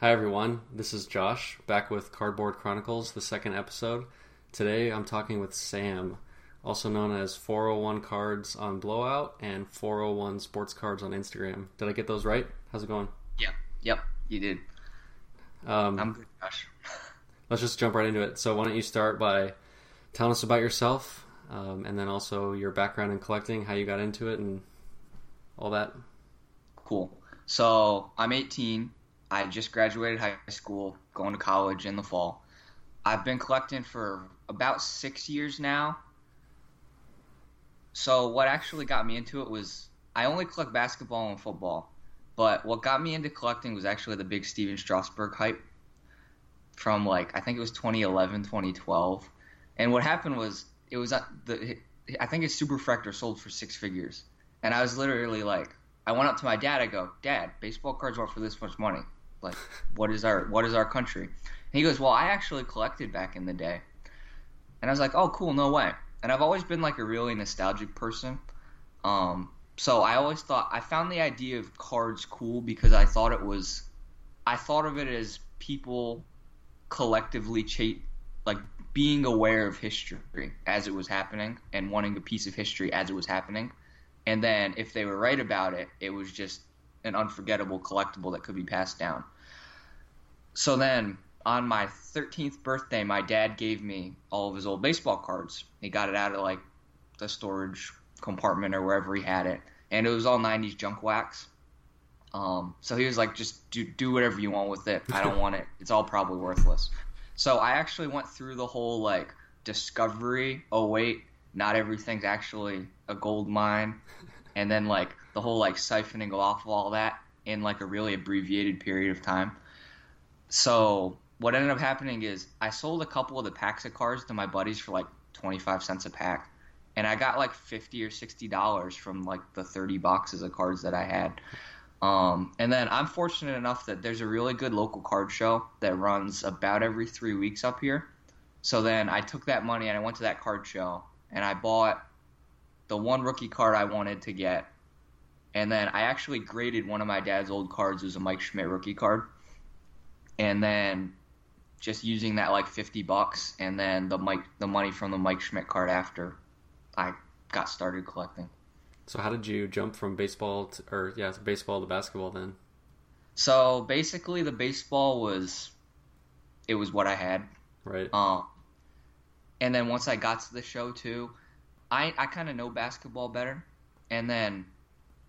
Hi, everyone. This is Josh, back with Cardboard Chronicles, the second episode. Today I'm talking with Sam, also known as 401 Cards on Blowout and 401 Sports Cards on Instagram. Did I get those right? How's it going? Yeah. Yep, you did. Um, I'm good, Josh. let's just jump right into it. So, why don't you start by telling us about yourself um, and then also your background in collecting, how you got into it, and all that? Cool. So, I'm 18. I just graduated high school, going to college in the fall. I've been collecting for about six years now. So, what actually got me into it was I only collect basketball and football. But what got me into collecting was actually the big Stephen Strasburg hype from like I think it was 2011, 2012. And what happened was it was uh, the I think his Superfractor sold for six figures, and I was literally like, I went up to my dad. I go, Dad, baseball cards aren't for this much money. Like, what is our what is our country? And he goes, Well, I actually collected back in the day, and I was like, Oh, cool, no way. And I've always been like a really nostalgic person. Um, so I always thought I found the idea of cards cool because I thought it was I thought of it as people collectively cha- like being aware of history as it was happening and wanting a piece of history as it was happening. And then if they were right about it, it was just an unforgettable collectible that could be passed down. So then on my 13th birthday, my dad gave me all of his old baseball cards. He got it out of like the storage compartment or wherever he had it, and it was all 90s junk wax. Um, so he was like, just do, do whatever you want with it. I don't want it. It's all probably worthless. So I actually went through the whole like discovery. Oh wait, not everything's actually a gold mine, and then like the whole like siphoning off of all that in like a really abbreviated period of time. So what ended up happening is I sold a couple of the packs of cards to my buddies for like 25 cents a pack and I got like 50 or 60 dollars from like the 30 boxes of cards that I had. Um, and then I'm fortunate enough that there's a really good local card show that runs about every three weeks up here. So then I took that money and I went to that card show and I bought the one rookie card I wanted to get. And then I actually graded one of my dad's old cards as a Mike Schmidt rookie card. And then just using that like 50 bucks and then the Mike the money from the Mike Schmidt card after I got started collecting. So how did you jump from baseball to, or yeah, baseball to basketball then? So basically, the baseball was it was what I had. Right. Um, and then once I got to the show too, I I kind of know basketball better, and then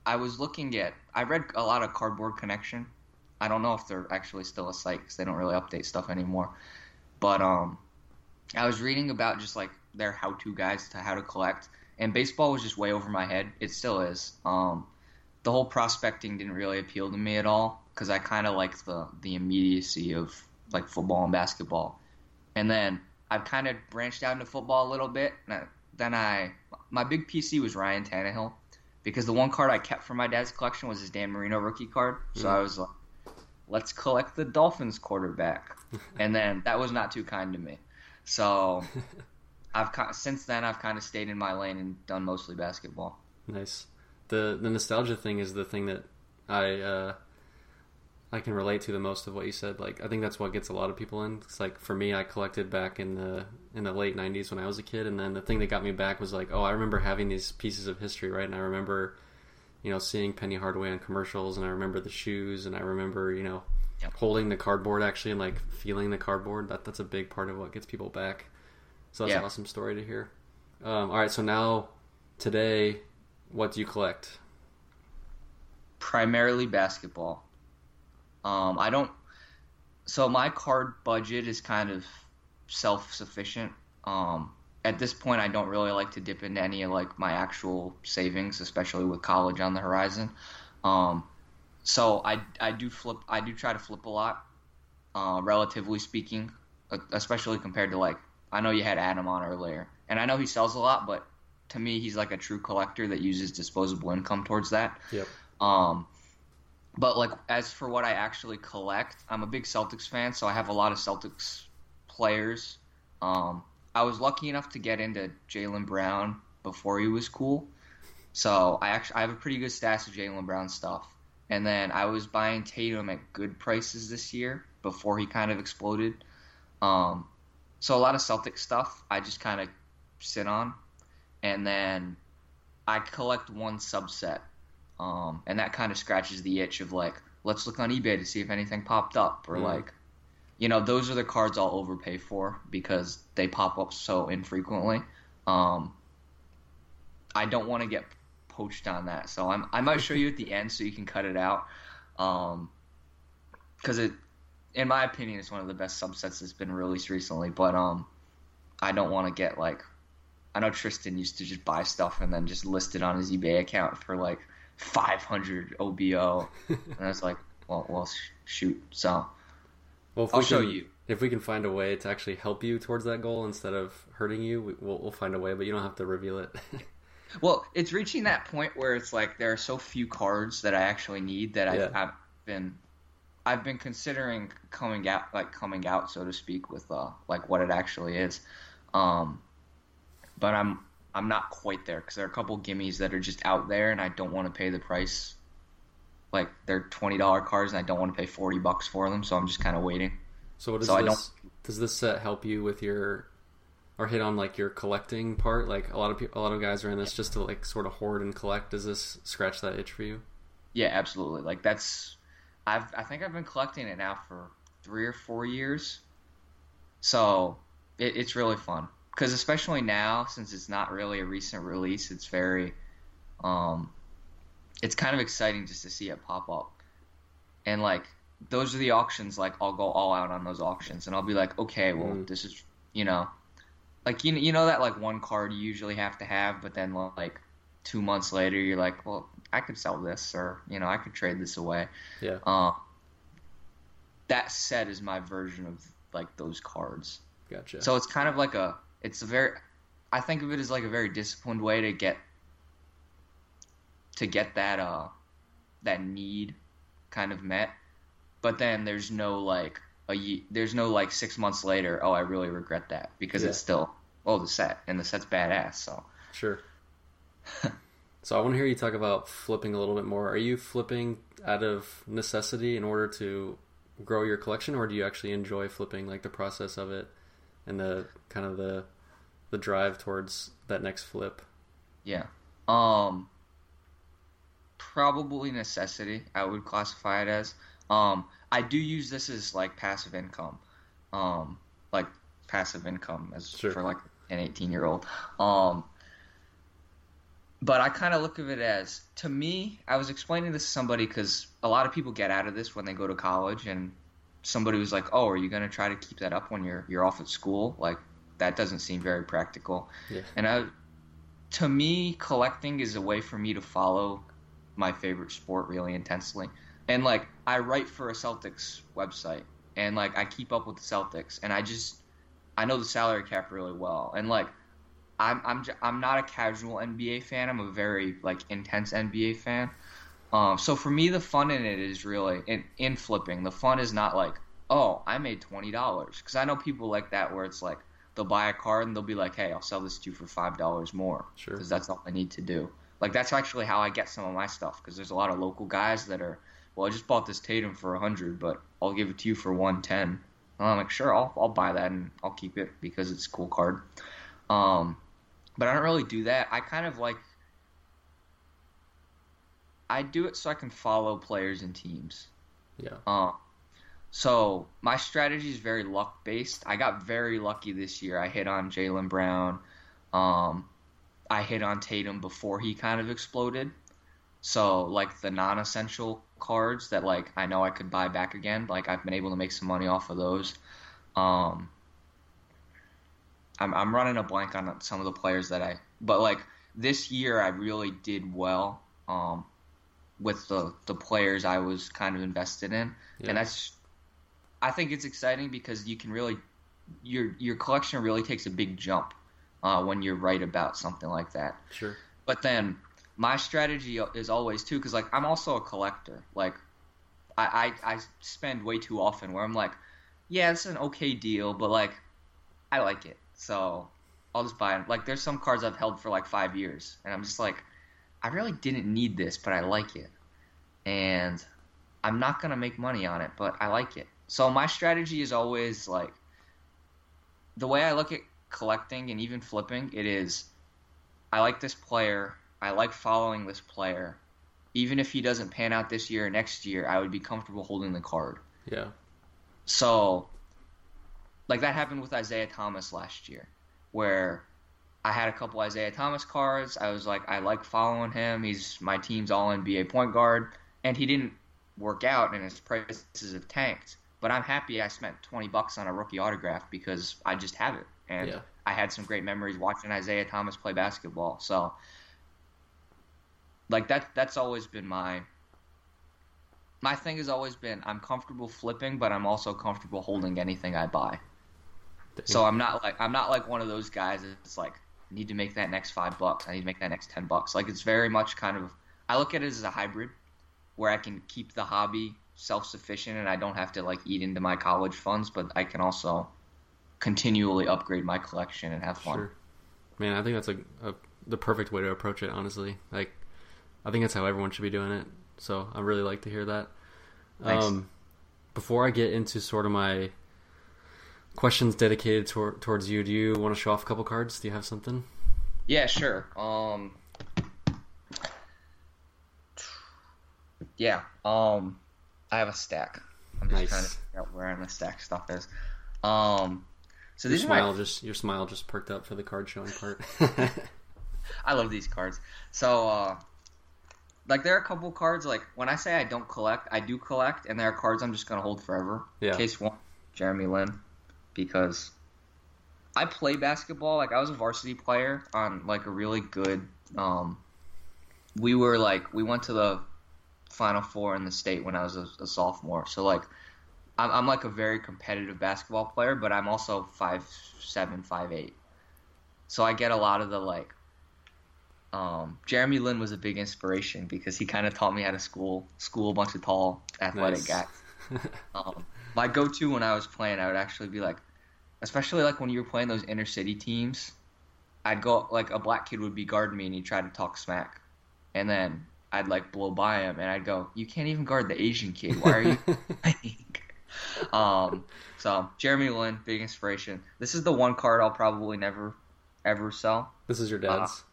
I was looking at I read a lot of Cardboard Connection. I don't know if they're actually still a site because they don't really update stuff anymore. But um, I was reading about just like their how-to guides to how to collect, and baseball was just way over my head. It still is. Um, the whole prospecting didn't really appeal to me at all because I kind of like the the immediacy of like football and basketball. And then I've kind of branched out into football a little bit. I, then I my big PC was Ryan Tannehill because the one card I kept from my dad's collection was his Dan Marino rookie card. So mm. I was like, let's collect the Dolphins quarterback. and then that was not too kind to me. So I've since then I've kind of stayed in my lane and done mostly basketball. Nice. The the nostalgia thing is the thing that I uh, I can relate to the most of what you said. Like I think that's what gets a lot of people in. It's like for me, I collected back in the in the late '90s when I was a kid, and then the thing that got me back was like, oh, I remember having these pieces of history, right? And I remember, you know, seeing Penny Hardaway on commercials, and I remember the shoes, and I remember, you know, yep. holding the cardboard actually and like feeling the cardboard. That that's a big part of what gets people back. So that's yeah. an awesome story to hear. Um, all right, so now today, what do you collect? Primarily basketball. Um, I don't. So my card budget is kind of self-sufficient. Um, at this point, I don't really like to dip into any of like my actual savings, especially with college on the horizon. Um, so I I do flip. I do try to flip a lot, uh, relatively speaking, especially compared to like I know you had Adam on earlier, and I know he sells a lot, but to me, he's like a true collector that uses disposable income towards that. Yep. Um, but like as for what I actually collect, I'm a big Celtics fan, so I have a lot of Celtics players. Um, I was lucky enough to get into Jaylen Brown before he was cool, so I actually I have a pretty good stash of Jaylen Brown stuff. and then I was buying Tatum at good prices this year before he kind of exploded. Um, so a lot of Celtic stuff I just kind of sit on, and then I collect one subset, um, and that kind of scratches the itch of like, let's look on eBay to see if anything popped up, or Mm. like, you know, those are the cards I'll overpay for because they pop up so infrequently. Um, I don't want to get poached on that, so I'm, I might show you at the end so you can cut it out, because it, in my opinion, it's one of the best subsets that's been released recently. But um, I don't want to get like, I know Tristan used to just buy stuff and then just list it on his eBay account for like 500 OBO, and I was like, well, well, sh- shoot. So Well, if I'll we show can, you. If we can find a way to actually help you towards that goal instead of hurting you, we, we'll, we'll find a way. But you don't have to reveal it. Well, it's reaching that point where it's like there are so few cards that I actually need that I've, I've been I've been considering coming out like coming out so to speak with uh like what it actually is. Um but I'm I'm not quite there cuz there are a couple gimmies that are just out there and I don't want to pay the price. Like they're $20 cars, and I don't want to pay 40 bucks for them, so I'm just kind of waiting. so what does So I this? Does this set help you with your, or hit on like your collecting part? Like a lot of people, a lot of guys are in this just to like sort of hoard and collect. Does this scratch that itch for you? Yeah, absolutely. Like that's I've I think I've been collecting it now for three or four years, so it, it's really fun. Because especially now, since it's not really a recent release, it's very, um, it's kind of exciting just to see it pop up, and like those are the auctions. Like I'll go all out on those auctions, and I'll be like, okay, well Mm. this is you know, like you you know that like one card you usually have to have, but then like two months later you're like, well, I could sell this, or you know, I could trade this away. Yeah. Uh, that set is my version of like those cards. Gotcha. So it's kind of like a, it's a very, I think of it as like a very disciplined way to get, to get that uh, that need kind of met. But then there's no like a ye- there's no like six months later. Oh, I really regret that because Yeah. it's still oh the set and the set's badass. So Sure. so I want to hear you talk about flipping a little bit more. Are you flipping out of necessity in order to grow your collection, or do you actually enjoy flipping, like the process of it and the kind of the the drive towards that next flip? Yeah. Um probably necessity, I would classify it as. Um I do use this as like passive income. Um like passive income as Sure. for like an 18-year-old. Um but I kind of look at it as to me, I was explaining this to somebody cuz a lot of people get out of this when they go to college and somebody was like, "Oh, are you going to try to keep that up when you're you're off at school?" Like that doesn't seem very practical. Yeah. And I to me, collecting is a way for me to follow my favorite sport really intensely. And like, I write for a Celtics website, and like, I keep up with the Celtics, and I just, I know the salary cap really well, and like, I'm I'm I'm not a casual NBA fan. I'm a very like intense NBA fan. Um, so for me, the fun in it is really in, in flipping. The fun is not like, oh, I made twenty dollars, because I know people like that where it's like they'll buy a card and they'll be like, hey, I'll sell this to you for five dollars more Sure. because that's all I need to do. Like that's actually how I get some of my stuff because there's a lot of local guys that are, well, I just bought this Tatum for a hundred, but I'll give it to you for one ten. And I'm like, sure, I'll I'll buy that and I'll keep it because it's a cool card. Um, but I don't really do that. I kind of like. I do it so I can follow players and teams. Yeah. Uh, so my strategy is very luck based. I got very lucky this year. I hit on Jaylen Brown. Um, I hit on Tatum before he kind of exploded. So like the non-essential cards that like I know I could buy back again. Like I've been able to make some money off of those. Um, I'm I'm running a blank on some of the players that I. But like this year, I really did well. Um, with the the players I was kind of invested in, Yeah. and that's I think it's exciting because you can really your your collection really takes a big jump uh, when you're right about something like that. Sure. But then my strategy is always too because like I'm also a collector. Like I, I I spend way too often where I'm like, yeah, it's an okay deal, but like I like it, so I'll just buy it. Like there's some cards I've held for like five years, and I'm just like, I really didn't need this, but I like it, and I'm not gonna make money on it, but I like it. So my strategy is always like the way I look at collecting and even flipping. It is I like this player. I like following this player. Even if he doesn't pan out this year or next year, I would be comfortable holding the card. Yeah. So, like that happened with Isaiah Thomas last year, where I had a couple Isaiah Thomas cards. I was like, I like following him. He's my team's all NBA point guard, and he didn't work out, and his prices have tanked. But I'm happy I spent 20 bucks on a rookie autograph because I just have it, and Yeah. I had some great memories watching Isaiah Thomas play basketball. So, like that, that's always been my my thing has always been I'm comfortable flipping, but I'm also comfortable holding anything I buy. So I'm not like I'm not like one of those guys that's like need to make that next five bucks. I need to make that next ten bucks. Like it's very much kind of I look at it as a hybrid where I can keep the hobby self sufficient and I don't have to like eat into my college funds, but I can also continually upgrade my collection and have fun. Sure. Man, I think that's a, a the perfect way to approach it. Honestly, like I think that's how everyone should be doing it. So I really like to hear that. Thanks. Um, before I get into sort of my questions dedicated tor- towards you, do you want to show off a couple cards? Do you have something? Yeah, sure. Um Yeah. Um I have a stack. I'm just Nice. trying to figure out where my stack stuff is. Um so Your these are my smile just your smile just perked up for the card showing part. I love these cards. So, uh, like, there are a couple cards. Like, when I say I don't collect, I do collect, and there are cards I'm just gonna hold forever. Yeah. Case one, Jeremy Lin, because I play basketball. Like, I was a varsity player on like a really good. Um, we were like we went to the Final Four in the state when I was a, a sophomore. So like. I'm, I'm like a very competitive basketball player, but I'm also five seven, five eight. So I get a lot of the like um, Jeremy Lin was a big inspiration because he kind of taught me how to school school a bunch of tall athletic Nice. guys. Um, my go-to when I was playing, I would actually be like, especially like when you were playing those inner city teams, I'd go like a black kid would be guarding me and he'd try to talk smack, and then I'd like blow by him and I'd go, "You can't even guard the Asian kid. Why are you?" playing?" um, so Jeremy Lin, big inspiration. This is the one card I'll probably never ever sell. this is your dad's.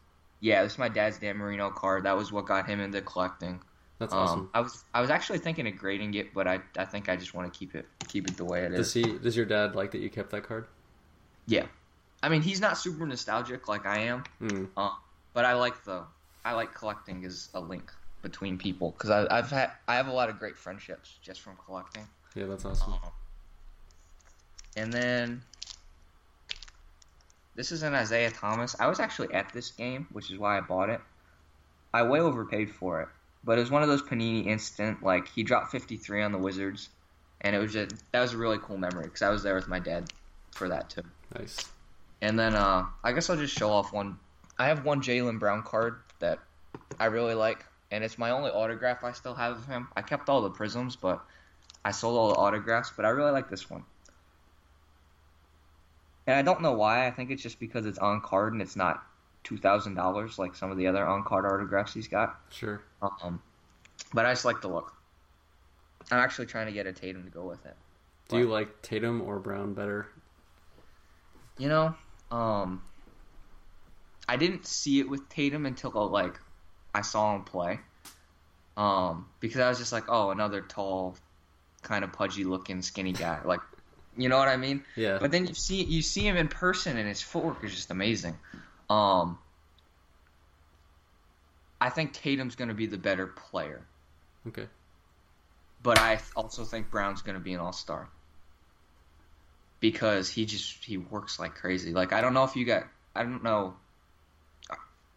Yeah, this is my dad's Dan Marino card. That was what got him into collecting. That's Um, awesome. I was I was actually thinking of grading it, but I I think I just want to keep it keep it the way it is. Does he? Does your dad like that you kept that card? Yeah, I mean he's not super nostalgic like I am, Mm. uh, but I like the I like collecting as a link between people because I've had I have a lot of great friendships just from collecting. Yeah, that's awesome. Um, and then this is an Isaiah Thomas. I was actually at this game, which is why I bought it. I way overpaid for it, but it was one of those Panini instant. Like he dropped 53 on the Wizards, and it was just that was a really cool memory because I was there with my dad for that too. Nice. And then uh, I guess I'll just show off one. I have one Jaylen Brown card that I really like, and it's my only autograph I still have of him. I kept all the prisms, but I sold all the autographs. But I really like this one. And I don't know why. I think it's just because it's on card and it's not two thousand dollars like some of the other on card autographs he's got. Sure. Um, but I just like the look. I'm actually trying to get a Tatum to go with it. Do you like Tatum or Brown better? You know, um, I didn't see it with Tatum until like I saw him play. Um, because I was just like, oh, another tall, kind of pudgy looking, skinny guy. Like, you know what I mean? Yeah. But then you see you see him in person, and his footwork is just amazing. Um, I think Tatum's going to be the better player, Okay. but I also think Brown's going to be an all star because he just he works like crazy. Like I don't know if you got I don't know.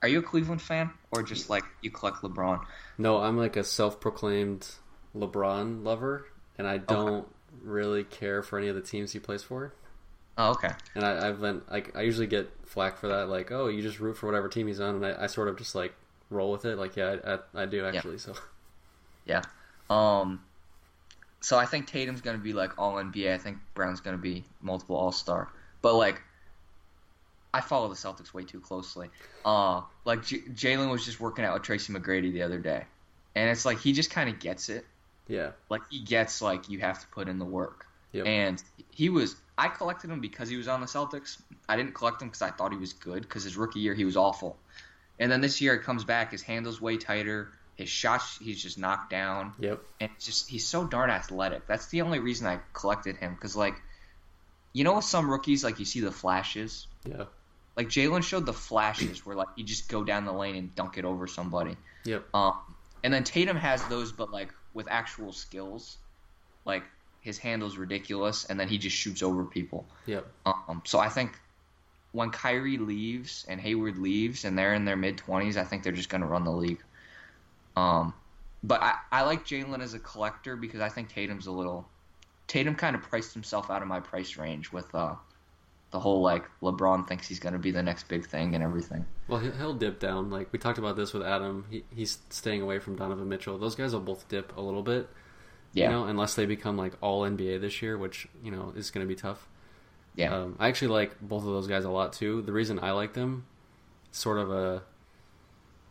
Are you a Cleveland fan or just like you collect LeBron? No, I'm like a self-proclaimed LeBron lover, and I don't really care for any of the teams he plays for. Oh, okay. And I, I've been like, I usually get flack for that, like, oh, you just root for whatever team he's on, and I, I sort of just like roll with it. Like, yeah, I, I, I do actually. So Yeah. Um. So I think Tatum's gonna be like all NBA. I think Brown's gonna be multiple All Star. But like, I follow the Celtics way too closely. Uh, like J- Jaylen was just working out with Tracy McGrady the other day, and it's like he just kind of gets it. Yeah. Like he gets like you have to put in the work. Yep. And he was. I collected him because he was on the Celtics. I didn't collect him because I thought he was good. Because his rookie year he was awful, and then this year he comes back. His handles way tighter. His shots he's just knocked down. Yep. And it's just he's so darn athletic. That's the only reason I collected him. Because like, you know, with some rookies like you see the flashes. Yeah. Like Jaylen showed the flashes where like you just go down the lane and dunk it over somebody. Yep. Um, and then Tatum has those, but like with actual skills, like his handle's ridiculous, and then he just shoots over people. Yep. Um, so I think when Kyrie leaves and Hayward leaves, and they're in their mid twenties, I think they're just going to run the league. Um, but I, I like Jaylen as a collector because I think Tatum's a little. Tatum kind of priced himself out of my price range with uh, the whole like LeBron thinks he's going to be the next big thing and everything. Well, he'll, he'll dip down. Like we talked about this with Adam. He, he's staying away from Donovan Mitchell. Those guys will both dip a little bit. Yeah. You know, unless they become like all NBA this year, which you know is going to be tough. Yeah. Um, I actually like both of those guys a lot too. The reason I like them, sort of a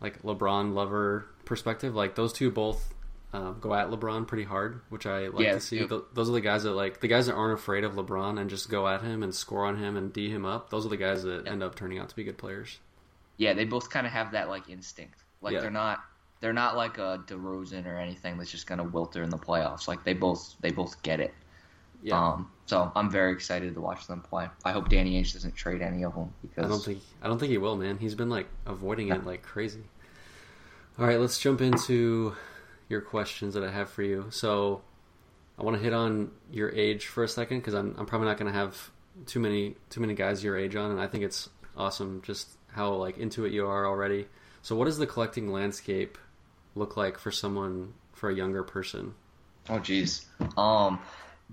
like LeBron lover perspective. Like those two both um, go at LeBron pretty hard, which I like Yeah, to see. Th- those are the guys that like the guys that aren't afraid of LeBron and just go at him and score on him and d him up. Those are the guys that Yeah. end up turning out to be good players. Yeah, they both kind of have that like instinct. Like Yeah. they're not they're not like a DeRozan or anything that's just gonna wilter in the playoffs. Like they both they both get it. Yeah. Um, so I'm very excited to watch them play. I hope Danny Ainge doesn't trade any of them because I don't think I don't think he will, man. He's been like avoiding it like crazy. All right, let's jump into your questions that I have for you. So, I want to hit on your age for a second because I'm I'm probably not going to have too many too many guys your age on, and I think it's awesome just how like into it you are already. So, what does the collecting landscape look like for someone for a younger person? Oh jeez. Um,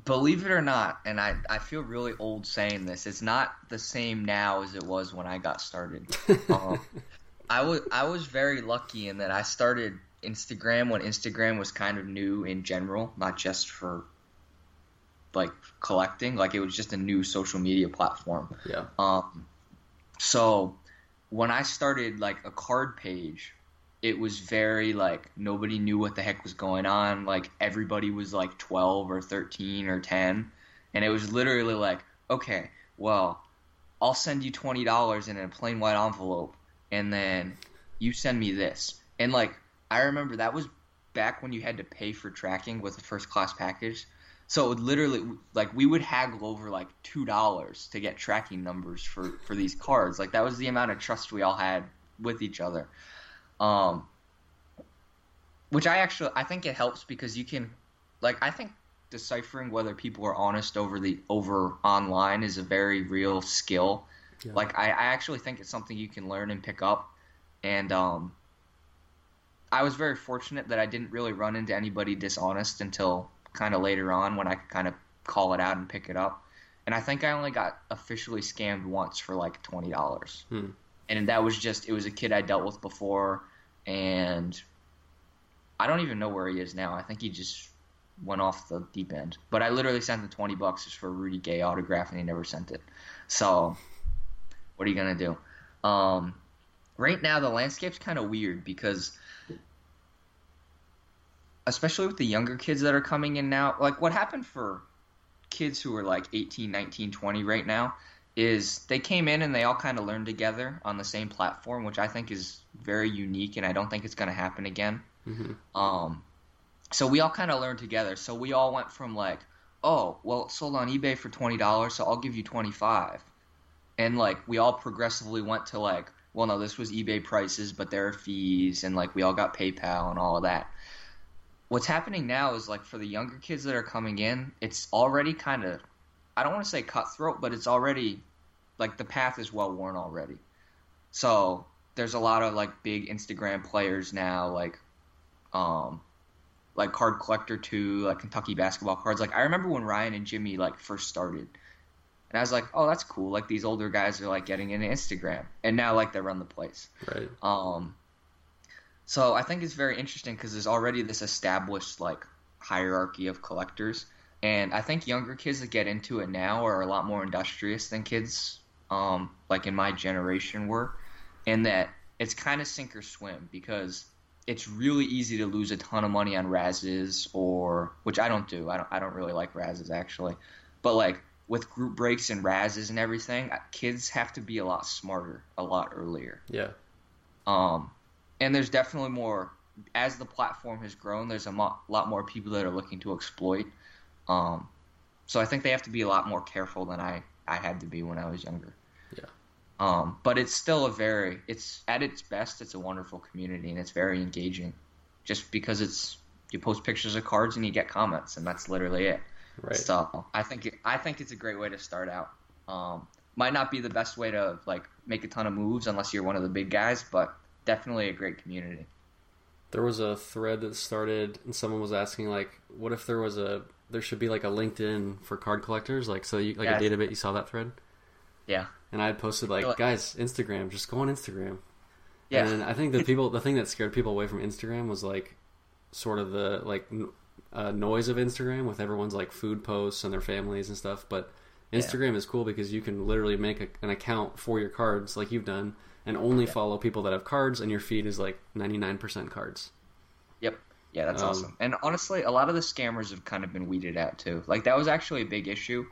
believe it or not, and I I feel really old saying this. It's not the same now as it was when I got started. Um, I was I was very lucky in that I started Instagram when Instagram was kind of new in general, not just for like collecting. Like it was just a new social media platform. yeah, Um, so when I started like a card page, it was very like nobody knew what the heck was going on. Like everybody was like 12 or 13 or 10, and it was literally like, okay, well, I'll send you twenty dollars in a plain white envelope, and then you send me this. And like I remember that was back when you had to pay for tracking with a first class package. So it would literally, like, we would haggle over like two dollars to get tracking numbers for for these cards. Like that was the amount of trust we all had with each other. Um, which I actually I think it helps because you can, like, I think deciphering whether people are honest over the over online is a very real skill. Yeah. Like I, I actually think it's something you can learn and pick up. And um, I was very fortunate that I didn't really run into anybody dishonest until kind of later on when I could kind of call it out and pick it up. And I think I only got officially scammed once for like twenty dollars. Hmm. And that was just it was a kid I dealt with before, and I don't even know where he is now. I think he just went off the deep end. But I literally sent him twenty bucks just for a Rudy Gay autograph, and he never sent it. So, what are you gonna do? Um, right now, the landscape's kind of weird because, especially with the younger kids that are coming in now, like what happened for kids who are like 18, 19, 20 right now is they came in and they all kind of learned together on the same platform, which I think is very unique, and I don't think it's going to happen again. hmm Um, so we all kind of learned together. So we all went from like, oh, well, it sold on eBay for twenty dollars, so I'll give you twenty five, and like we all progressively went to like, well, no, this was eBay prices, but there are fees, and like we all got PayPal and all of that. What's happening now is like for the younger kids that are coming in, it's already kind of, I don't want to say cutthroat, but it's already like the path is well worn already. So there's a lot of like big Instagram players now, like um like card collector two, like Kentucky basketball cards. Like I remember when Ryan and Jimmy like first started. And I was like, "Oh, that's cool. Like these older guys are like getting into Instagram." And now like they run the place. Right. Um so I think it's very interesting cuz there's already this established like hierarchy of collectors. And I think younger kids that get into it now are a lot more industrious than kids um like in my generation were and that it's kind of sink or swim because it's really easy to lose a ton of money on razzes or which I don't do. I don't I don't really like razzes actually. But like with group breaks and razzes and everything, uh, kids have to be a lot smarter a lot earlier. Yeah. Um and there's definitely more as the platform has grown, there's a mo- lot more people that are looking to exploit. Um so I think they have to be a lot more careful than I I had to be when I was younger. Yeah. Um, but it's still a very it's at its best it's a wonderful community and it's very engaging just because it's you post pictures of cards and you get comments and that's literally it Right. so i think it, i think it's a great way to start out um, might not be the best way to like make a ton of moves unless you're one of the big guys but definitely a great community There was a thread that started, and someone was asking like, "What if there was a there should be like a LinkedIn for card collectors, like so you like Yeah. a database." You saw that thread, yeah and I had posted like, "Guys, Instagram, just go on Instagram." yeah And I think the people, the thing that scared people away from Instagram was like, sort of the like uh, noise of Instagram with everyone's like food posts and their families and stuff. But Yeah. Instagram is cool because you can literally make a, an account for your cards, like you've done, and only follow people that have cards, and your feed is like ninety nine percent cards. Yep. Yeah, that's Um, awesome. And honestly, a lot of the scammers have kind of been weeded out too. Like that was actually a big issue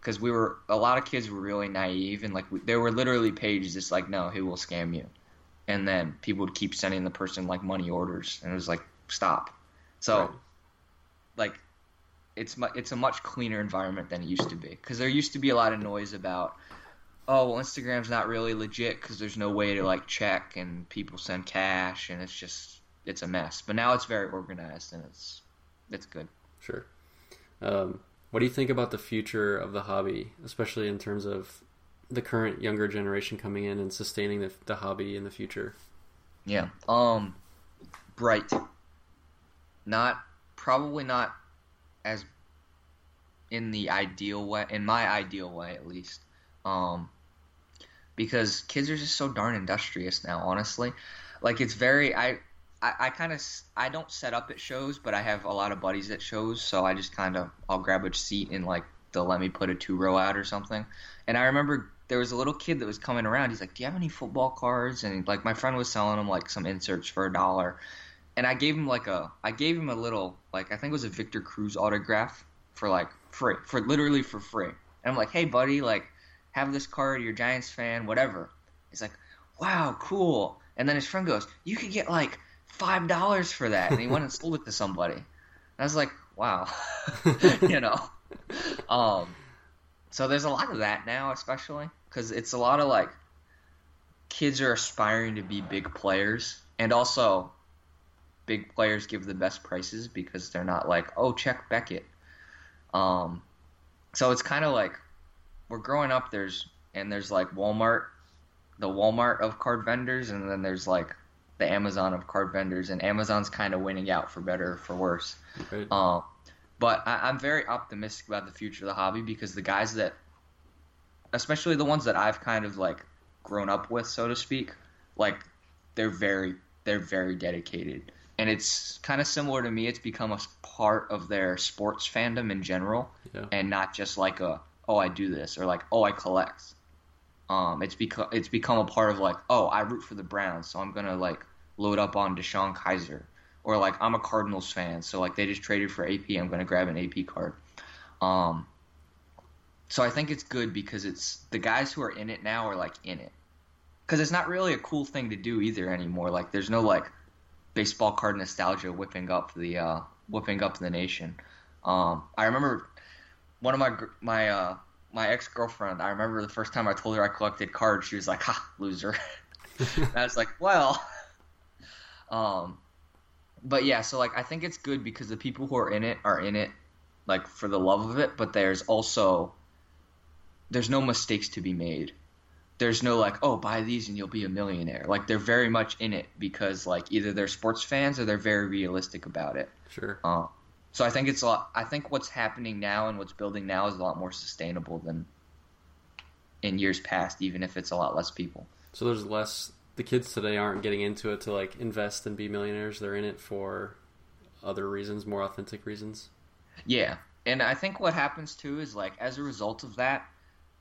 because we were a lot of kids were really naive and like we, there were literally pages just like no, who will scam you, and then people would keep sending the person like money orders, and it was like stop. So, Right. like, it's mu- it's a much cleaner environment than it used to be because there used to be a lot of noise about. Oh well, Instagram's not really legit because there's no way to like check, and people send cash, and it's just it's a mess. But now it's very organized and it's it's good. Sure. Um, what do you think about the future of the hobby, especially in terms of the current younger generation coming in and sustaining the, the hobby in the future? Yeah. Um, bright. Not probably not as in the ideal way, in my ideal way at least. Um, because kids are just so darn industrious now. Honestly, like it's very I. I, I kind of I don't set up at shows, but I have a lot of buddies at shows, so I just kind of I'll grab a seat and like they'll let me put a two row out or something. And I remember there was a little kid that was coming around. He's like, "Do you have any football cards?" And like my friend was selling him like some inserts for a dollar, and I gave him like a I gave him a little like I think it was a Victor Cruz autograph for like free for literally for free. And I'm like, "Hey buddy, like have this card. You're Giants fan, whatever." He's like, "Wow, cool." And then his friend goes, "You could get like five dollars for that," and he went and sold it to somebody. And I was like, "Wow," you know. Um, so there's a lot of that now, especially because it's a lot of like kids are aspiring to be big players, and also big players give the best prices because they're not like, oh, check Beckett. Um, so it's kind of like we're growing up. There's and there's like Walmart, the Walmart of card vendors, and then there's like the Amazon of card vendors, and Amazon's kind of winning out for better or for worse. Right? Um, but I, I'm very optimistic about the future of the hobby because the guys that, especially the ones that I've kind of like grown up with, so to speak, like they're very they're very dedicated, and it's kind of similar to me. It's become a part of their sports fandom in general, Yeah. and not just like a oh I do this or like oh I collect. Um, it's become it's become a part of like oh I root for the Browns, so I'm gonna like load up on DeShone Kizer or like I'm a Cardinals fan, so like they just traded for AP, I'm gonna grab an AP card. Um, so I think it's good because it's the guys who are in it now are like in it, because it's not really a cool thing to do either anymore. Like there's no like baseball card nostalgia whipping up the uh, whipping up the nation. Um, I remember one of my my uh, my ex girlfriend. I remember the first time I told her I collected cards, she was like, "Ha, loser." I was like, "Well." Um, but yeah, so like I think it's good because the people who are in it are in it like for the love of it, but there's also there's no mistakes to be made. There's no like, oh, buy these and you'll be a millionaire. Like they're very much in it because like either they're sports fans or they're very realistic about it. Sure. Uh, so I think it's a lot. I think what's happening now and what's building now is a lot more sustainable than in years past, even if it's a lot less people. So there's less. The kids today aren't getting into it to like invest and be millionaires. They're in it for other reasons, more authentic reasons. Yeah, and I think what happens too is like as a result of that,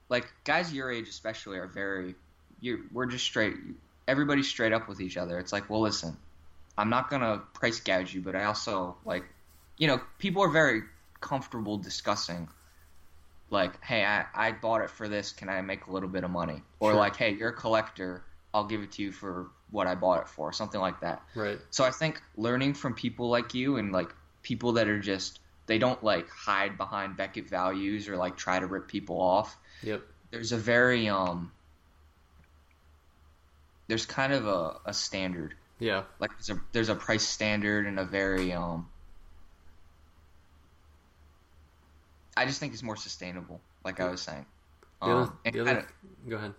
like guys your age especially are very, you we're just straight. Everybody's straight up with each other. It's like, well, listen, I'm not gonna price gouge you, but I also like, you know, people are very comfortable discussing. Like, hey, I, I bought it for this. Can I make a little bit of money? Or Sure. like, hey, you're a collector. I'll give it to you for what I bought it for. Something like that. Right. So I think learning from people like you and like people that are just they don't like hide behind Beckett values or like try to rip people off. Yep. There's a very um there's kind of a, a standard. Yeah. Like there's a there's a price standard and a very um I just think it's more sustainable, like I was saying. The other, Um, the other, go ahead.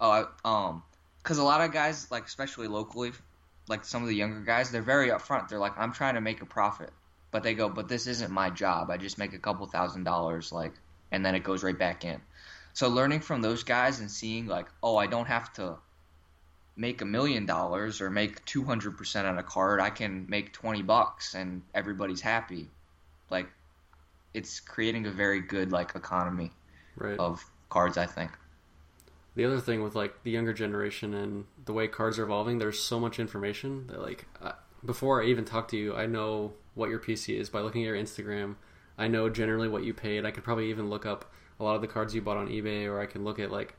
Oh, I- um, because a lot of guys, like especially locally, like some of the younger guys, they're very upfront. They're like, "I'm trying to make a profit," but they go, "But this isn't my job. I just make a couple thousand dollars, like, and then it goes right back in." So learning from those guys and seeing like, "Oh, I don't have to make a million dollars or make 200 percent on a card. I can make 20 bucks and everybody's happy." Like, it's creating a very good like economy Right. of cards. I think. The other thing with like the younger generation and the way cards are evolving, there's so much information that like I, before I even talk to you, I know what your PC is by looking at your Instagram. I know generally what you paid. I could probably even look up a lot of the cards you bought on eBay, or I can look at like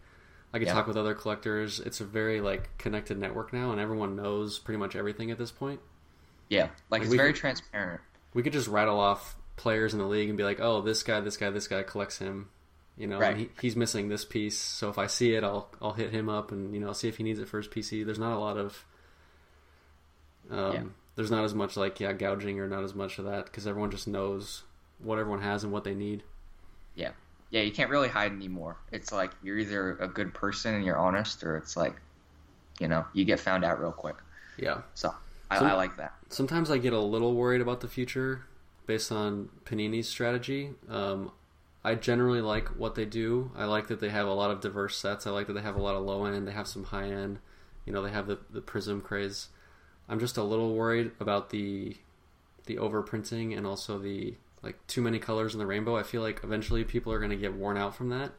I could Yeah. talk with other collectors. It's a very like connected network now, and everyone knows pretty much everything at this point. Yeah, like Like, it's very could- transparent. We could just rattle off players in the league and be like, "Oh, this guy, this guy, this guy collects him." You know, Right. he, he's missing this piece. So if I see it, I'll I'll hit him up and you know see if he needs it for his PC. There's not a lot of, um, Yeah. there's not as much like yeah gouging or not as much of that because everyone just knows what everyone has and what they need. Yeah, yeah, you can't really hide anymore. It's like you're either a good person and you're honest, or it's like, you know, you get found out real quick. Yeah. So I, Some- I like that. Sometimes I get a little worried about the future based on Panini's strategy. Um, I generally like what they do. I like that they have a lot of diverse sets. I like that they have a lot of low end. They have some high end. You know, they have the the prism craze. I'm just a little worried about the the overprinting and also the like too many colors in the rainbow. I feel like eventually people are going to get worn out from that.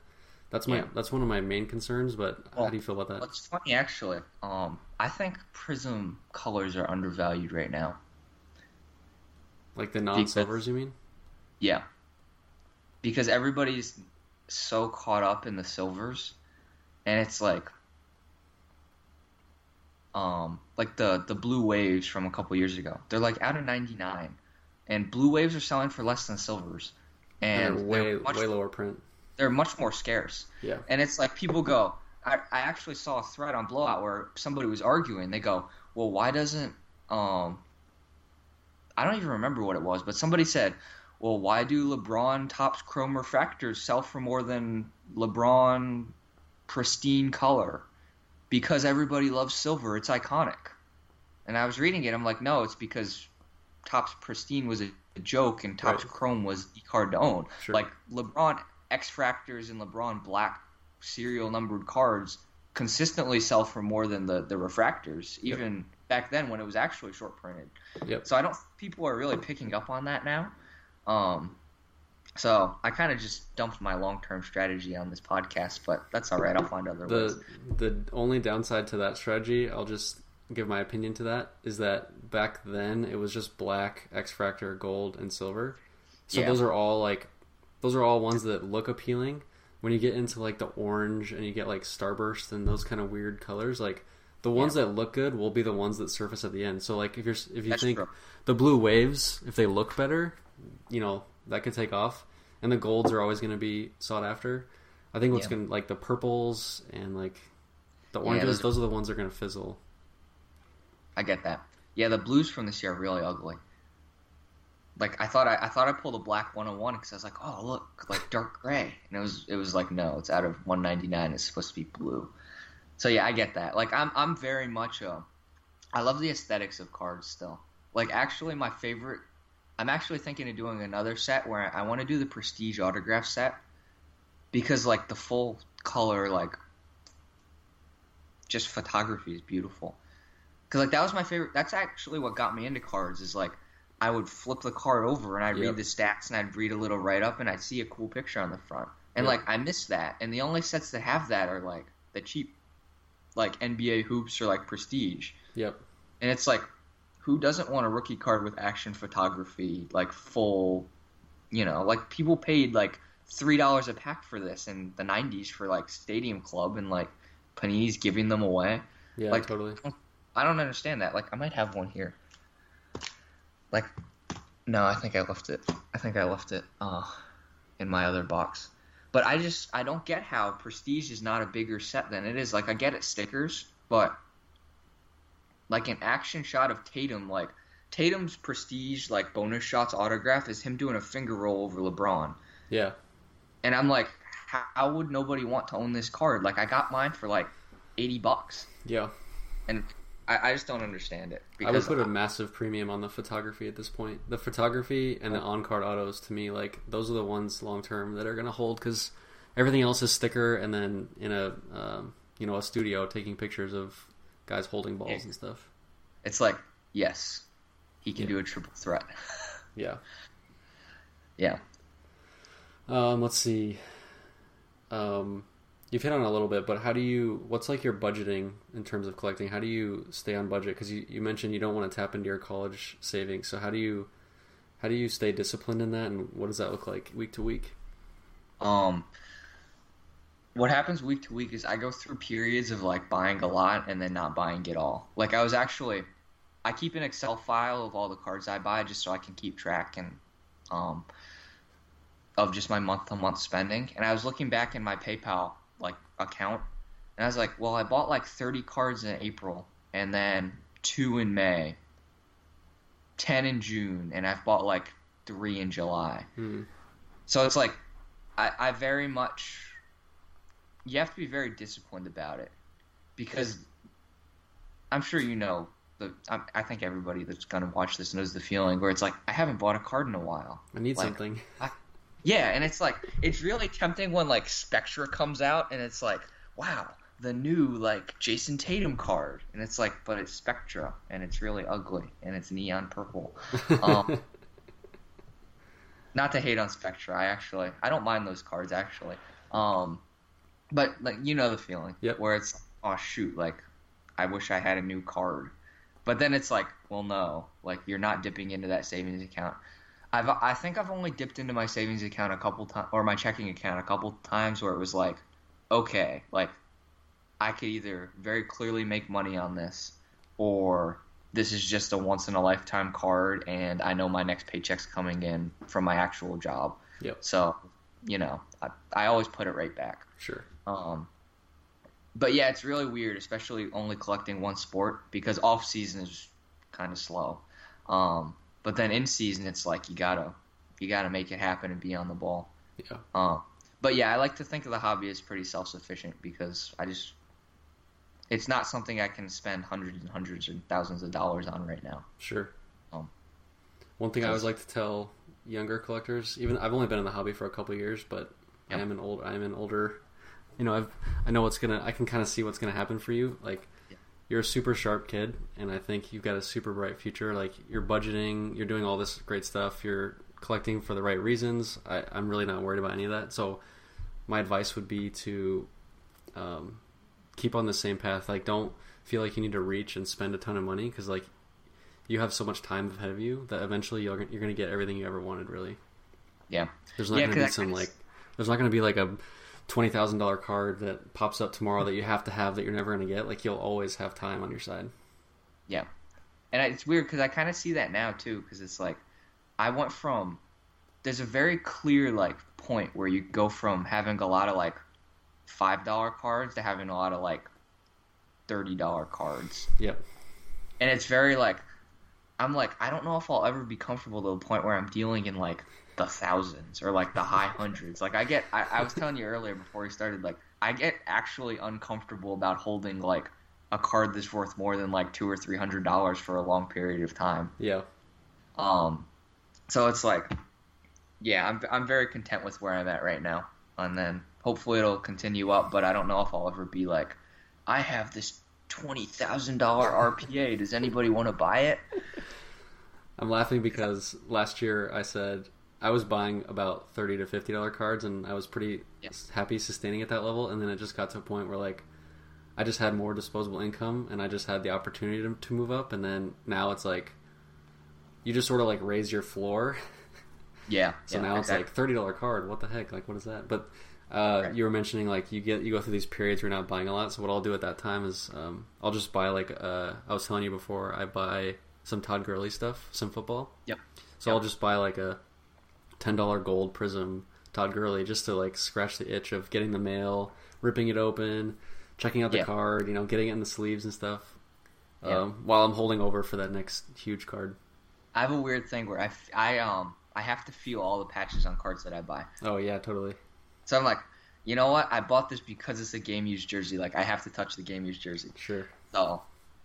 That's my Yeah. that's one of my main concerns. But how do you feel about that? What's funny actually, um, I think Prism colors are undervalued right now. Like the non silvers, you mean? Yeah, because everybody's so caught up in the silvers, and it's like, um, like the the blue waves from a couple years ago. They're like out of ninety nine, and blue waves are selling for less than silvers, and they're way they're much, way lower print. they're much more scarce. Yeah. And it's like people go. I, I actually saw a thread on Blowout where somebody was arguing. They go, "Well, why doesn't um?" I don't even remember what it was, but somebody said, "Well, why do LeBron Topps Chrome refractors sell for more than LeBron pristine color?" Because everybody loves silver. It's iconic. And I was reading it. I'm like, no, it's because Topps pristine was a joke and Topps Right. Chrome was the card to own. Sure. Like LeBron X Fractors and LeBron Black serial numbered cards consistently sell for more than the, the refractors, Yep. Back then when it was actually short printed. Yep. So I don't people are really picking up on that now. Um, so I kind of just dumped my long term strategy on this podcast, but that's all right. I'll find other ways. the the only downside to that strategy, I'll just give my opinion to that, is that back then it was just black, X Fractor, gold, and silver. So Yeah. those are all like those are all ones that look appealing. When you get into like the orange and you get like starburst and those kind of weird colors, like the ones that look good will be the ones that surface at the end. So like if you're if you That's think true. the blue waves, if they look better, you know that could take off, and the golds are always going to be sought after. I think what's Yeah. going to like the purples and like the Yeah, oranges, those are- those are the ones that are going to fizzle. I get that. Yeah, the blues from this year are really ugly. Like I thought, I, I thought I pulled a black 101 because I was like, oh look, like dark gray, and it was it was like no, it's out of 199. It's supposed to be blue. So yeah, I get that. Like I'm I'm very much a, I love the aesthetics of cards still. Like actually, my favorite. I'm actually thinking of doing another set where I want to do the prestige autograph set because like the full color like just photography is beautiful. Cause like that was my favorite. That's actually what got me into cards. Is like I would flip the card over and I'd Yep. read the stats and I'd read a little write up and I'd see a cool picture on the front. And Yep. like I miss that. And the only sets that have that are like the cheap, like NBA hoops or like prestige. Yep. And it's like who doesn't want a rookie card with action photography, like full, you know, like people paid like three dollars a pack for this in the '90s for like Stadium Club, and like Panini's giving them away. Yeah, Like- totally. I don't understand that. Like, I might have one here. Like, no, I think I left it. I think I left it uh, in my other box. But I just I don't get how Prestige is not a bigger set than it is. Like, I get it stickers, but like an action shot of Tatum, like Tatum's Prestige like bonus shots autograph is him doing a finger roll over LeBron, Yeah, and I'm like, how would nobody want to own this card? Like, I got mine for like eighty bucks, yeah. and I, I just don't understand it. I would put a massive premium on the photography at this point. The photography and the on-card autos, to me, like those are the ones long term that are going to hold because everything else is sticker, and then in a um, you know a studio taking pictures of guys holding balls and stuff. It's like, yes, he can Yeah. do a triple threat. Yeah. yeah. Um, let's see. Um, you've hit on a little bit, but how do you? What's like your budgeting in terms of collecting? How do you stay on budget? Because you, you mentioned you don't want to tap into your college savings. So how do you? How do you stay disciplined in that, and what does that look like week to week? Um, what happens week to week is I go through periods of like buying a lot and then not buying at all. Like I was actually, I keep an Excel file of all the cards I buy just so I can keep track and um of just my month to month spending. And I was looking back in my PayPal account, and I was like, well, I bought like 30 cards in April and then two in May, 10 in June, and I've bought like three in July. Hmm. So it's like I, I very much you have to be very disciplined about it because I'm sure you know the I, I think everybody that's gonna watch this knows the feeling where it's like I haven't bought a card in a while. I need Like- something. Yeah, and it's like it's really tempting when like Spectra comes out and it's like wow the new like Jayson Tatum card and it's like but it's Spectra and it's really ugly and it's neon purple. Um, not to hate on Spectra, I actually I don't mind those cards actually. Um, but like you know the feeling, Yep. where it's oh shoot, like I wish I had a new card, but then it's like well no, like you're not dipping into that savings account. I've I think I've only dipped into my savings account a couple times or my checking account a couple times where it was like okay, like I could either very clearly make money on this or this is just a once in a lifetime card and I know my next paycheck's coming in from my actual job. Yep. So, you know, I, I always put it right back. sure. Um, but yeah, it's really weird, especially only collecting one sport because off season is kind of slow. Um, but then in season, it's like you gotta you gotta make it happen and be on the ball. Yeah. Um, but yeah, I like to think of the hobby as pretty self sufficient because I just it's not something I can spend hundreds and hundreds and thousands of dollars on right now. Sure. Um, One thing I always like to tell younger collectors, even I've only been in the hobby for a couple of years, but I am an old, I am an older. You know, I've I know what's gonna. I can kind of see what's gonna happen for you. Like. You're a super sharp kid, and I think you've got a super bright future. Like, you're budgeting, you're doing all this great stuff, you're collecting for the right reasons. I, I'm really not worried about any of that. So, my advice would be to um, keep on the same path. Like, don't feel like you need to reach and spend a ton of money because like you have so much time ahead of you that eventually you're, you're going to get everything you ever wanted. Really, Yeah. there's not Yeah, going to be some like there's not going to be like a twenty thousand dollar card that pops up tomorrow that you have to have that you're never going to get. Like you'll always have time on your side. Yeah, and I- it's weird because I kind of see that now too. Because it's like I went from there's a very clear like point where you go from having a lot of like five dollar cards to having a lot of like thirty dollar cards, Yep. and it's very like I'm like I don't know if I'll ever be comfortable to the point where I'm dealing in like the thousands or like the high hundreds. Like I get I, I was telling you earlier before we started like I get actually uncomfortable about holding like a card that's worth more than like two or three hundred dollars for a long period of time. Yeah. Um, so it's like, yeah, I'm I'm very content with where I'm at right now, and then hopefully it'll continue up. But I don't know if I'll ever be like, I have this twenty thousand dollar RPA. Does anybody want to buy it? I'm laughing because last year I said I was buying about thirty to fifty dollar cards, and I was pretty Yeah. happy sustaining at that level. And then it just got to a point where like I just had more disposable income, and I just had the opportunity to, to move up. And then now it's like you just sort of like raise your floor. Yeah. So yeah, now it's like thirty dollar card. What the heck? Like what is that? But uh, Right. you were mentioning like you get you go through these periods where you're not buying a lot. So what I'll do at that time is um, I'll just buy like uh, I was telling you before I buy some Todd Gurley stuff, some football. Yep. So Yep. I'll just buy like a ten dollar gold prism Todd Gurley just to like scratch the itch of getting the mail, ripping it open, checking out the Yeah. card, you know, getting it in the sleeves and stuff. Yeah. Um, while I'm holding over for that next huge card. I have a weird thing where I, I um I have to feel all the patches on cards that I buy. Oh yeah, totally. So I'm like, you know what? I bought this because it's a game used jersey. Like I have to touch the game used jersey. Sure. So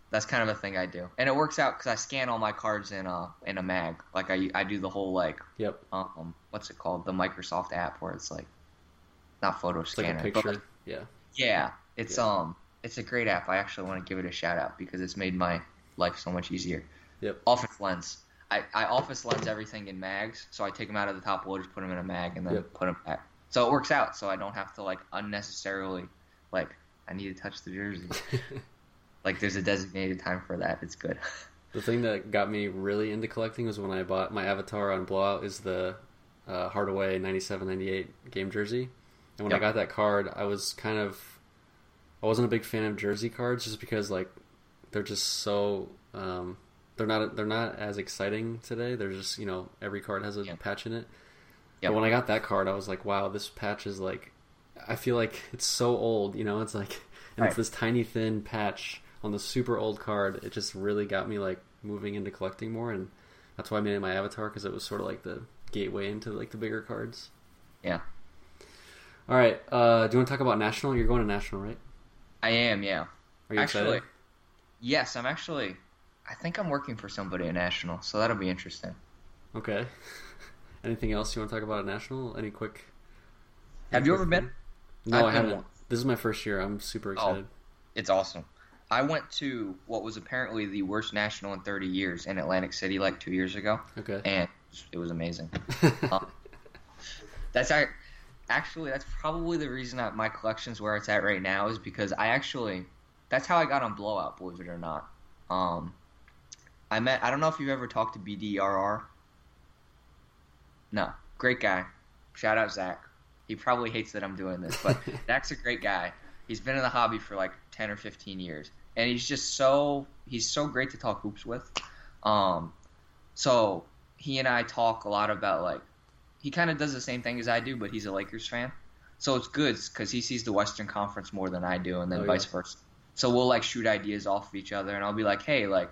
that's kind of a thing I do, and it works out because I scan all my cards in a in a mag. Like I I do the whole like Yep. um what's it called the Microsoft app where it's like not photo It's like scanner, a picture. like, yeah. yeah, it's Yeah. um it's a great app. I actually want to give it a shout out because it's made my life so much easier. Yep. Office Lens. I, I office lens everything in mags, so I take them out of the top loaders, put them in a mag, and then Yep. put them back. So it works out. So I don't have to like unnecessarily like I need to touch the jersey. like there's a designated time for that. It's good. The thing that got me really into collecting was when I bought my avatar on Blowout is the uh, Hardaway 97-98 game jersey. And when I got that card, I was kind of I wasn't a big fan of jersey cards just because like they're just so um, they're not they're not as exciting today. They're just, you know, every card has a Yep. patch in it. Yep. But when I got that card, I was like, wow, this patch is like I feel like it's so old, you know, it's like and Right. it's this tiny thin patch on the super old card. It just really got me like moving into collecting more, and that's why I made it my avatar because it was sort of like the gateway into like the bigger cards. Yeah. All right, uh, do you want to talk about national? You're going to national, right? I am, yeah. Are you actually, excited? yes, I'm actually. I think I'm working for somebody at National, so that'll be interesting. Okay. Anything else you want to talk about at national? Any quick? Have you ever been? No, I've I have not. This is my first year. I'm super Oh. excited. It's awesome. I went to what was apparently the worst national in 30 years in Atlantic City like two years ago, Okay. and it was amazing. um, That's ac- actually that's probably the reason that my collection's where it's at right now is because I actually that's how I got on Blowout, believe it or not. Um, I met I don't know if you've ever talked to BDRR. No, great guy. Shout out Zach. He probably hates that I'm doing this, but Zach's a great guy. He's been in the hobby for like 10 or 15 years, and he's just so he's so great to talk hoops with. Um, so he and I talk a lot about like he kind of does the same thing as I do, but he's a Lakers fan. So it's good because he sees the Western Conference more than I do, and then Oh, vice versa. So we'll like shoot ideas off of each other, and I'll be like, hey, like,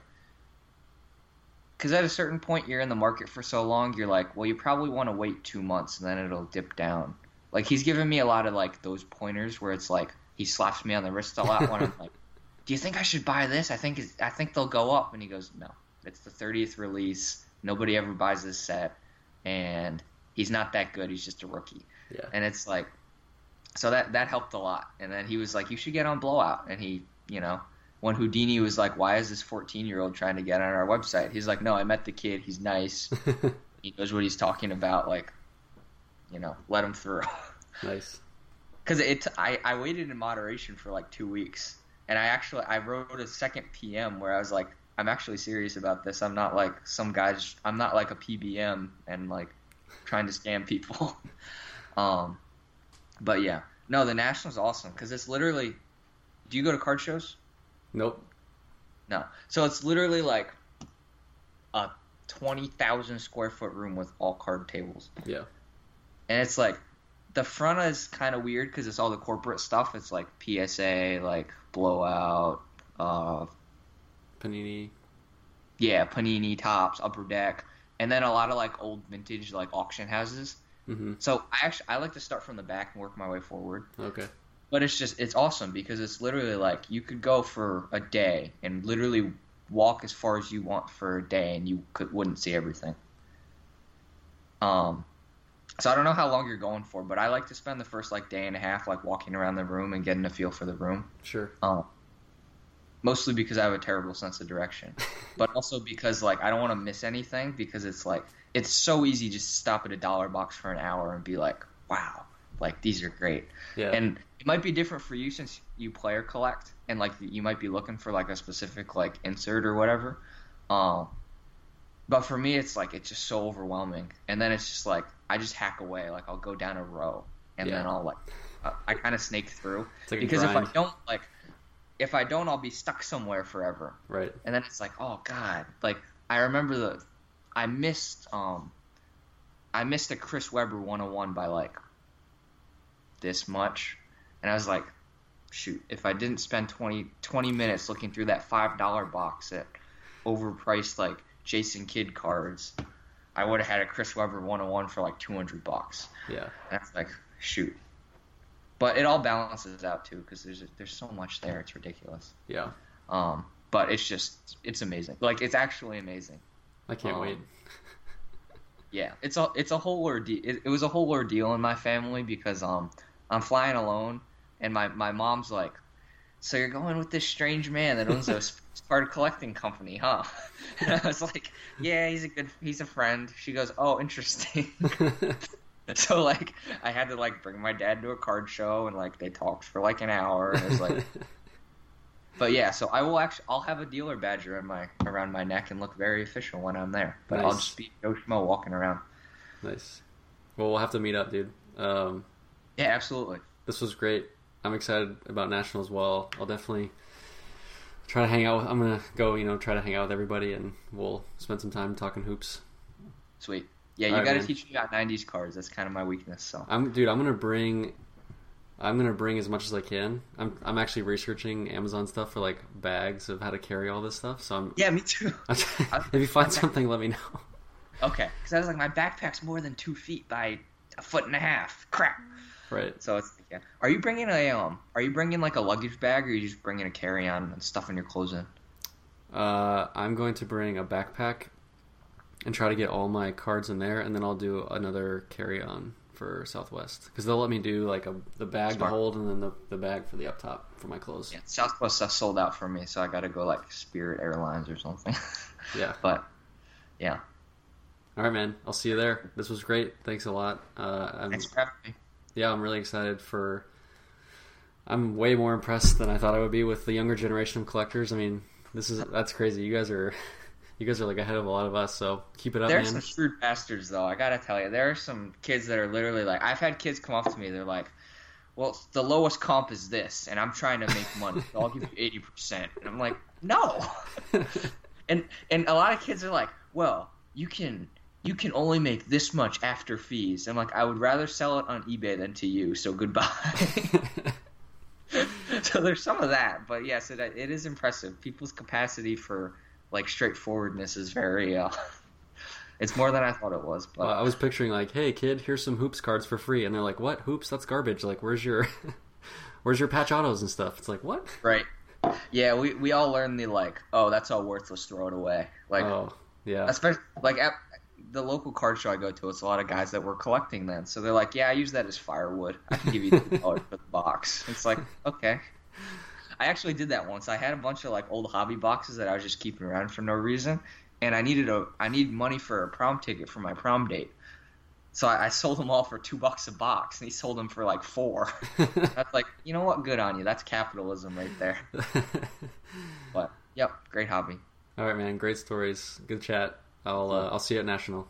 because at a certain point you're in the market for so long, you're like, well, you probably want to wait two months, and then it'll dip down. Like he's given me a lot of like those pointers where it's like he slaps me on the wrist a lot when I'm like, do you think I should buy this? I think I think they'll go up, and he goes, no, it's the 30th release. Nobody ever buys this set, and he's not that good. He's just a rookie. Yeah. And it's like, so that that helped a lot. And then he was like, you should get on Blowout. And he, you know, when Houdini was like, why is this 14 year old trying to get on our website? He's like, no, I met the kid. He's nice. He knows what he's talking about. Like, you know, let him through. nice. Because it, I, I waited in moderation for like two weeks, and I actually I wrote a second PM where I was like, I'm actually serious about this. I'm not like some guys. I'm not like a PBM and like trying to scam people. um, but yeah, no, the National's awesome because it's literally. Do you go to card shows? Nope. No. So it's literally like a twenty thousand square foot room with all card tables. Yeah. and it's like the front is kind of weird because it's all the corporate stuff. It's like PSA, like blowout, uh, Panini. yeah, Panini Topps, Upper Deck, and then a lot of like old vintage like auction houses. Mm-hmm. So I actually I like to start from the back and work my way forward. Okay. But it's just it's awesome because it's literally like you could go for a day and literally walk as far as you want for a day and you could wouldn't see everything. Um so I don't know how long you're going for, but I like to spend the first like day and a half like walking around the room and getting a feel for the room. Sure. Um mostly because I have a terrible sense of direction. but also because like I don't want to miss anything because it's like it's so easy just to stop at a dollar box for an hour and be like, "Wow, like these are great." Yeah. And it might be different for you since you player collect, and like you might be looking for like a specific like insert or whatever. Um, but for me, it's like it's just so overwhelming, and then it's just like I just hack away. Like I'll go down a row, and Yeah. then I'll like uh, I kind of snake through It's like because if I don't like if I don't, I'll be stuck somewhere forever. Right. And then it's like, oh god, like I remember the I missed um I missed a Chris Webber 101 by like this much, and I was like, shoot, if I didn't spend 20, 20 minutes looking through that five dollar box at overpriced like Jason Kidd cards, I would have had a Chris Webber 101 for like 200 bucks. Yeah. That's like, shoot. But it all balances out too because there's there's so much there. It's ridiculous. Yeah. Um, but it's just it's amazing. Like it's actually amazing. I can't Um, wait. Yeah, it's a it's a whole ordeal. It, it was a whole ordeal in my family because um I'm flying alone and my my mom's like, so you're going with this strange man that owns a card collecting company, huh? And I was like, yeah, he's a good he's a friend. She goes, oh, interesting. so like I had to like bring my dad to a card show and like they talked for like an hour and it was like But yeah, so I will actually I'll have a dealer badge around my around my neck and look very official when I'm there. But I'll just be Joe Schmo walking around. nice. Well, we'll have to meet up, dude. Um, Yeah, absolutely. this was great. I'm excited about national as well. I'll definitely try to hang out. With, I'm gonna go, you know, try to hang out with everybody, and we'll spend some time talking hoops. Sweet. Yeah, you got to teach me about '90s cards. That's kind of my weakness. So I'm, dude. I'm gonna bring. I'm gonna bring as much as I can. I'm I'm actually researching Amazon stuff for like bags of how to carry all this stuff. So I'm. yeah, me too. if you find something, let me know. Okay, because I was like, my backpack's more than two feet by a foot and a half. Crap. Right. So it's yeah. Are you bringing a um? Are you bringing like a luggage bag, or are you just bringing a carry-on and stuffing your clothes in? Uh, I'm going to bring a backpack and try to get all my cards in there, and then I'll do another carry on for Southwest because they'll let me do like a the bag Smart. to hold and then the, the bag for the up top for my clothes. Yeah, Southwest stuff sold out for me, so I got to go like Spirit Airlines or something. Yeah. but yeah, All right, man. I'll see you there. This was great. Thanks a lot. Uh, I'm, thanks for having me. Yeah, I'm really excited for. I'm way more impressed than I thought I would be with the younger generation of collectors. I mean, this is that's crazy. You guys are, you guys are like ahead of a lot of us. So keep it up, There are man. some shrewd bastards, though. I gotta tell you, there are some kids that are literally like, I've had kids come up to me. They're like, "Well, the lowest comp is this, and I'm trying to make money. So I'll give you eighty percent." And I'm like, "No." and and a lot of kids are like, "Well, you can you can only make this much after fees." I'm like, I would rather sell it on eBay than to you. So goodbye. so there's some of that, but yes, it it is impressive. People's capacity for like straightforwardness is very. Uh, it's more than I thought it was, but Well, I was picturing like, hey kid, here's some hoops cards for free, and they're like, what hoops? That's garbage. Like, where's your, where's your patch autos and stuff? It's like, what? right. Yeah, we we all learned the like, oh, that's all worthless. Throw it away. Like, oh, yeah, especially like at the local card show I go to, it's a lot of guys that were collecting then. So they're like, yeah, I use that as firewood. I can give you two dollars for the box. It's like, okay. I actually did that once. I had a bunch of like old hobby boxes that I was just keeping around for no reason, and I needed a I needed money for a prom ticket for my prom date. So I, I sold them all for two bucks a box, and he sold them for like four. That's like, you know what? Good on you. That's capitalism right there. But yep, great hobby. All right, man. Great stories. Good chat. I'll uh, I'll see you at national.